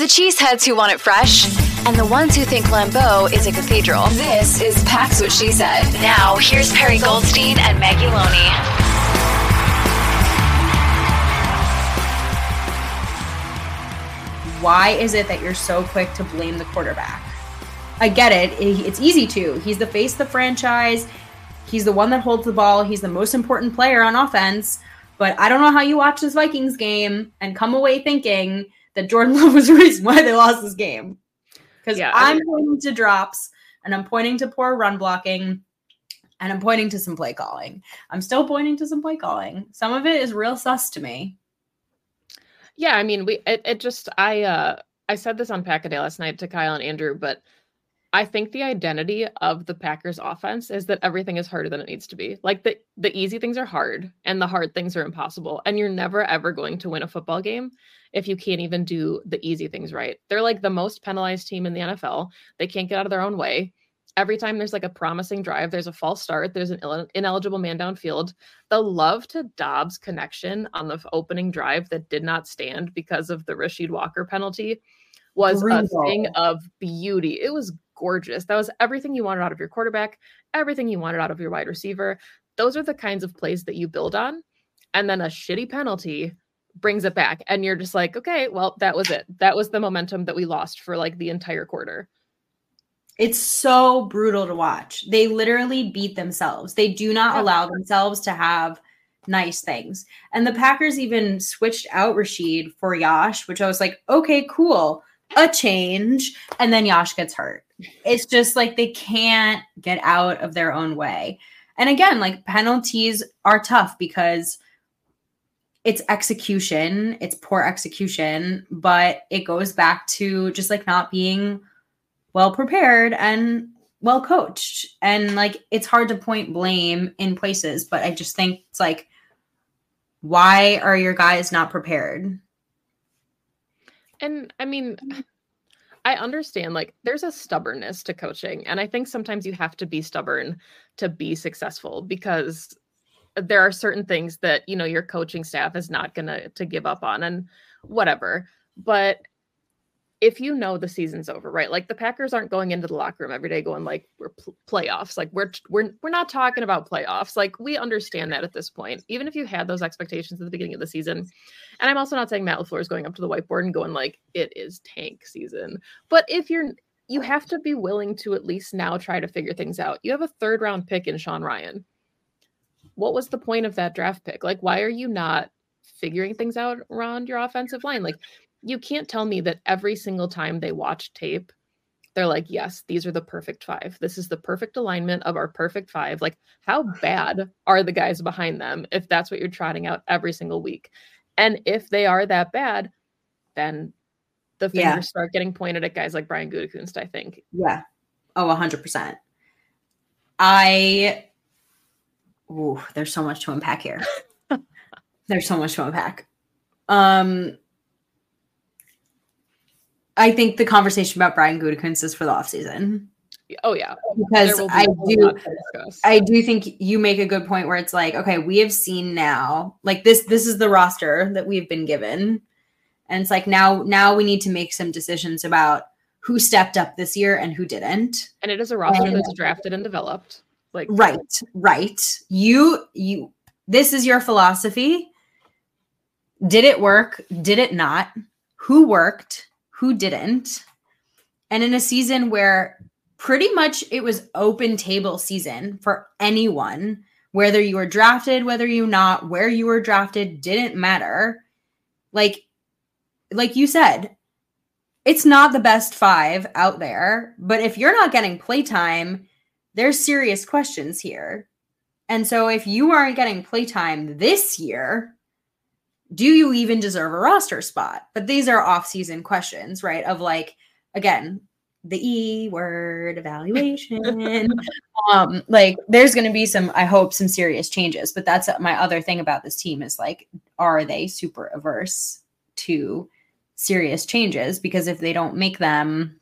To the cheeseheads who want it fresh, and the ones who think Lambeau is a cathedral. This is Pax What She Said. Now, here's Perri Goldstein and Maggie Loney. Why is it that you're so quick to blame the quarterback? I get it. It's easy to. He's the face of the franchise. He's the one that holds the ball. He's the most important player on offense. But I don't know how you watch this Vikings game and come away thinking – that Jordan Love was the reason why they lost this game. Because yeah, I'm I mean, pointing to drops and I'm pointing to poor run blocking and I'm pointing to some play calling. I'm still pointing to some play calling. Some of it is real sus to me. Yeah, I mean, we it, it just I uh I said this on Packaday last night to Kyle and Andrew, but I think the identity of the Packers offense is that everything is harder than it needs to be. Like the the easy things are hard and the hard things are impossible. And you're never ever going to win a football game if you can't even do the easy things right. They're like the most penalized team in the NFL. They can't get out of their own way. Every time there's like a promising drive, there's a false start, there's an ineligible man downfield. The love to Doubs connection on the opening drive that did not stand because of the Rasheed Walker penalty was a thing of beauty. It was gorgeous. That was everything you wanted out of your quarterback, everything you wanted out of your wide receiver. Those are the kinds of plays that you build on. And then a shitty penalty brings it back and you're just like okay well that was it that was the momentum that we lost for like the entire quarter it's so brutal to watch they literally beat themselves they do not allow themselves to have nice things and the packers even switched out Rasheed for Yosh, which i was like okay cool a change and then Yosh gets hurt it's just like they can't get out of their own way and again like penalties are tough because it's execution, it's poor execution, but it goes back to just like not being well prepared and well coached. And like it's hard to point blame in places, but I just think it's like, why are your guys not prepared? And I mean, mm-hmm. I understand like there's a stubbornness to coaching. And I think sometimes you have to be stubborn to be successful because there are certain things that you know your coaching staff is not gonna to give up on and whatever but if you know the season's over right like the packers aren't going into the locker room every day going like we're pl- playoffs like we're we're we're not talking about playoffs like we understand that at this point even if you had those expectations at the beginning of the season and i'm also not saying matt LaFleur is going up to the whiteboard and going like it is tank season but if you're you have to be willing to at least now try to figure things out you have a third round pick in sean Rhyan. what was the point of that draft pick? Like, why are you not figuring things out around your offensive line? Like, you can't tell me that every single time they watch tape, they're like, yes, these are the perfect five. This is the perfect alignment of our perfect five. Like, how bad are the guys behind them if that's what you're trotting out every single week? And if they are that bad, then the fingers yeah. start getting pointed at guys like Brian Gutekunst, I think. Yeah. Oh, 100%. I Ooh, there's so much to unpack here. there's so much to unpack. Um, I think the conversation about Brian Gutekunst is for the offseason. Oh yeah, because be I do, I do think you make a good point where it's like, okay, we have seen now, like this, this is the roster that we've been given, and it's like now, now we need to make some decisions about who stepped up this year and who didn't. And it is a roster and, that's drafted and developed. Like right, right. You you this is your philosophy. Did it work? Did it not? Who worked? Who didn't? And in a season where pretty much it was open table season for anyone, whether you were drafted, whether you not, where you were drafted, didn't matter. Like, like you said, it's not the best five out there, but if you're not getting playtime, there's serious questions here. And so if you aren't getting playtime this year, do you even deserve a roster spot? But these are off-season questions, right? Of like, again, the E word evaluation. um, like there's gonna be some, I hope, some serious changes. But that's my other thing about this team is like, are they super averse to serious changes because if they don't make them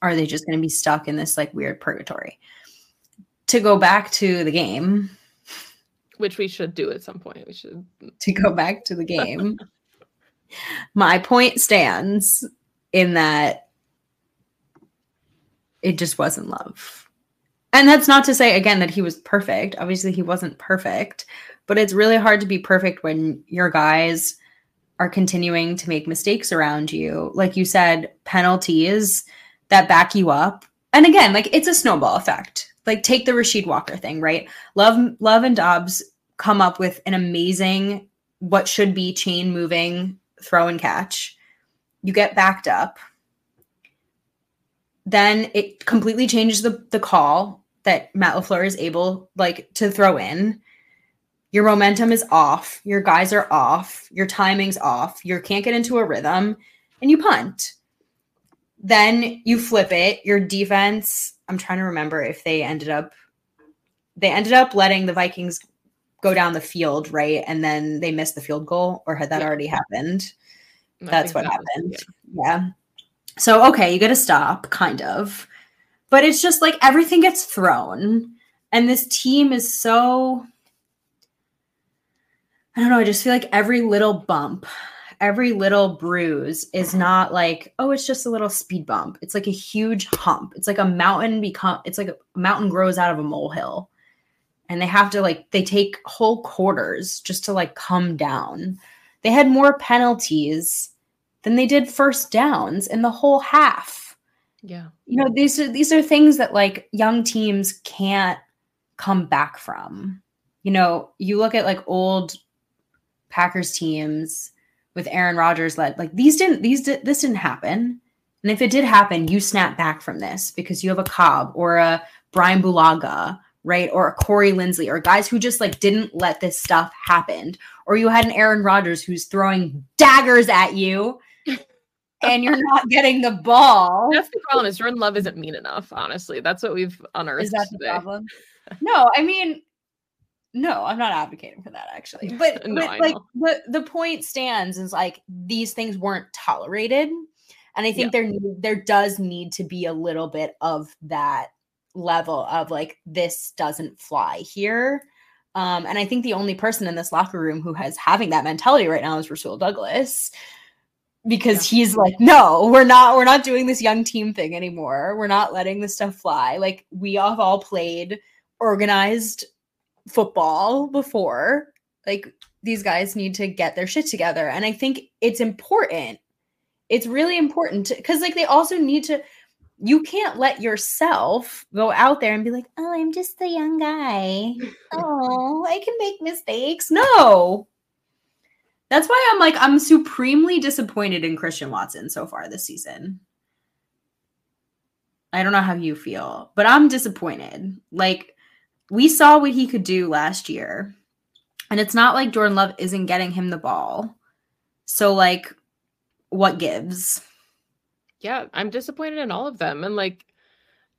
are they just going to be stuck in this like weird purgatory to go back to the game which we should do at some point we should to go back to the game my point stands in that it just wasn't love and that's not to say again that he was perfect obviously he wasn't perfect but it's really hard to be perfect when your guys are continuing to make mistakes around you. Like you said, penalties that back you up. And again, like it's a snowball effect. Like take the Rasheed Walker thing, right? Love Love and Doubs come up with an amazing what should be chain moving throw and catch. You get backed up. Then it completely changes the the call that Matt LaFleur is able like to throw in your momentum is off, your guys are off, your timing's off, you can't get into a rhythm, and you punt. Then you flip it. Your defense, I'm trying to remember if they ended up they ended up letting the Vikings go down the field, right? And then they missed the field goal, or had that yeah. already happened? I That's what that happened. Was, yeah. yeah. So okay, you got to stop, kind of. But it's just like everything gets thrown. And this team is so I don't know. I just feel like every little bump, every little bruise is not like, oh, it's just a little speed bump. It's like a huge hump. It's like a mountain become it's like a mountain grows out of a molehill. And they have to like they take whole quarters just to like come down. They had more penalties than they did first downs in the whole half. Yeah. You know, these are these are things that like young teams can't come back from. You know, you look at like old Packers teams with Aaron Rodgers led. Like these didn't these did this didn't happen. And if it did happen, you snap back from this because you have a Cobb or a Brian Bulaga, right? Or a Corey Linsley or guys who just like didn't let this stuff happen. Or you had an Aaron Rodgers who's throwing daggers at you and you're not getting the ball. That's the problem is Jordan Love isn't mean enough, honestly. That's what we've unearthed. Is that the problem? No, I mean, no, I'm not advocating for that actually. But, no, but like the the point stands is like these things weren't tolerated. And I think yeah. there there does need to be a little bit of that level of like this doesn't fly here. Um, and I think the only person in this locker room who has having that mentality right now is Rasul Douglas because yeah. he's like, no, we're not, we're not doing this young team thing anymore. We're not letting this stuff fly. Like we have all played organized football before. Like these guys need to get their shit together. And I think it's important. It's really important because like they also need to you can't let yourself go out there and be like, oh, I'm just a young guy. oh, I can make mistakes. No. That's why I'm like, I'm supremely disappointed in Christian Watson so far this season. I don't know how you feel, but I'm disappointed. Like, we saw what he could do last year. And it's not like Jordan Love isn't getting him the ball. So, like, what gives? Yeah, I'm disappointed in all of them. And, like,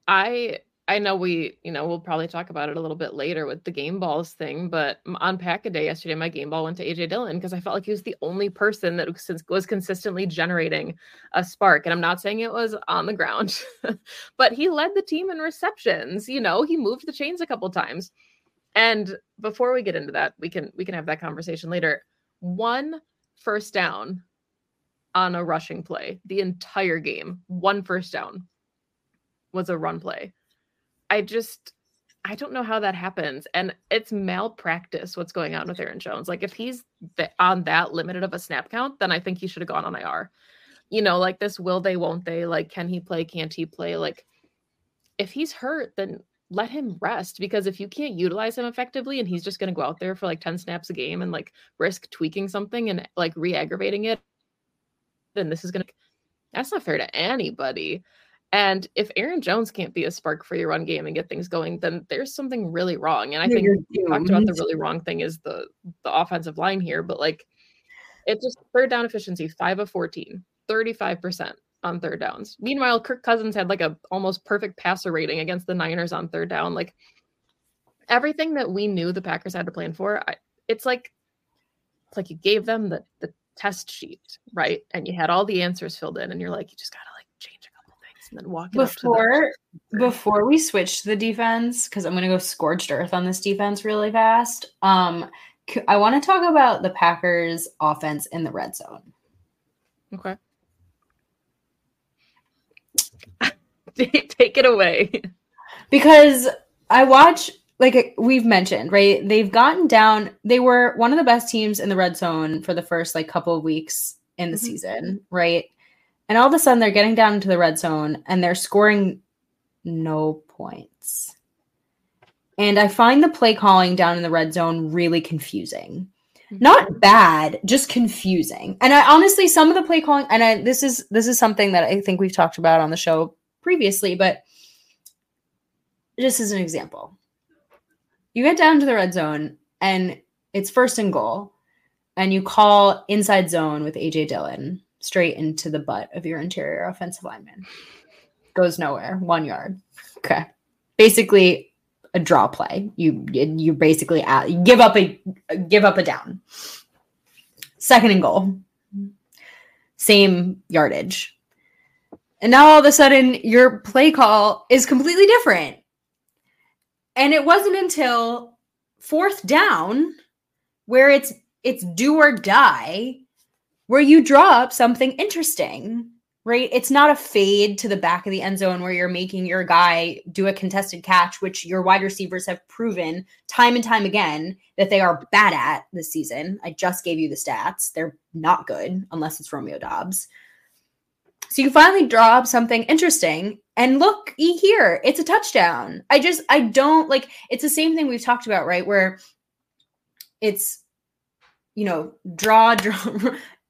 I I know we, you know, we'll probably talk about it a little bit later with the game balls thing, but on pack a day yesterday, my game ball went to AJ Dillon because I felt like he was the only person that was consistently generating a spark. And I'm not saying it was on the ground, but he led the team in receptions. You know, he moved the chains a couple times. And before we get into that, we can we can have that conversation later. One first down on a rushing play the entire game. One first down was a run play I just I don't know how that happens. And it's malpractice what's going on with Aaron Jones. Like, if he's on that limited of a snap count, then I think he should have gone on IR. You know, like this will they, won't they? Like, can he play? Can't he play? Like, if he's hurt, then let him rest because if you can't utilize him effectively and he's just going to go out there for like 10 snaps a game and like risk tweaking something and like re aggravating it, then this is going to, that's not fair to anybody. And if Aaron Jones can't be a spark for your run game and get things going, then there's something really wrong. And I think you talked about the really wrong thing is the the offensive line here, but like it's just third down efficiency, five of 14, 35% on third downs. Meanwhile, Kirk Cousins had like a almost perfect passer rating against the Niners on third down. Like everything that we knew the Packers had to plan for, I, it's like it's like you gave them the the test sheet, right? And you had all the answers filled in, and you're like, you just gotta and then walk before before we switch to the defense because i'm going to go scorched earth on this defense really fast um i want to talk about the packers offense in the red zone. Okay. Take it away. Because i watch like we've mentioned right they've gotten down they were one of the best teams in the red zone for the first like couple of weeks in the mm-hmm. season right and all of a sudden, they're getting down into the red zone and they're scoring no points. And I find the play calling down in the red zone really confusing. Mm-hmm. Not bad, just confusing. And I honestly, some of the play calling, and I, this is this is something that I think we've talked about on the show previously, but just as an example, you get down to the red zone and it's first and goal, and you call inside zone with AJ Dillon straight into the butt of your interior offensive lineman. Goes nowhere. One yard. Okay. Basically a draw play. You you basically at, you give up a give up a down. Second and goal. Same yardage. And now all of a sudden your play call is completely different. And it wasn't until fourth down where it's it's do or die where you draw up something interesting, right? It's not a fade to the back of the end zone where you're making your guy do a contested catch, which your wide receivers have proven time and time again that they are bad at this season. I just gave you the stats. They're not good unless it's Romeo Doubs. So you finally draw up something interesting and look here, it's a touchdown. I just I don't like it's the same thing we've talked about, right? Where it's you know, draw, draw,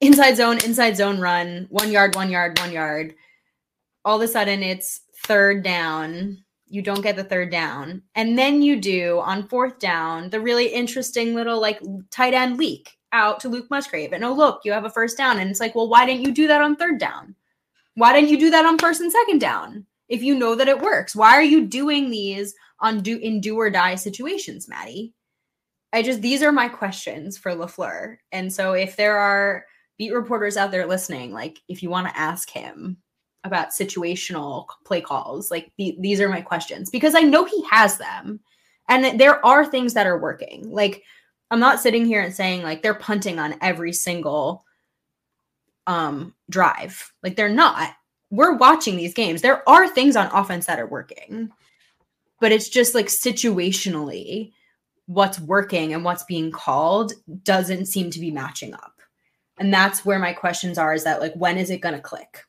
inside zone, inside zone run, one yard, one yard, one yard. All of a sudden, it's third down. You don't get the third down. And then you do on fourth down the really interesting little like tight end leak out to Luke Musgrave. And oh, look, you have a first down. And it's like, well, why didn't you do that on third down? Why didn't you do that on first and second down? If you know that it works, why are you doing these on do in do or die situations, Maddie? I just these are my questions for LaFleur. And so if there are beat reporters out there listening, like if you want to ask him about situational play calls, like the, these are my questions because I know he has them. And there are things that are working. Like I'm not sitting here and saying like they're punting on every single um drive. Like they're not. We're watching these games. There are things on offense that are working. But it's just like situationally what's working and what's being called doesn't seem to be matching up and that's where my questions are is that like when is it going to click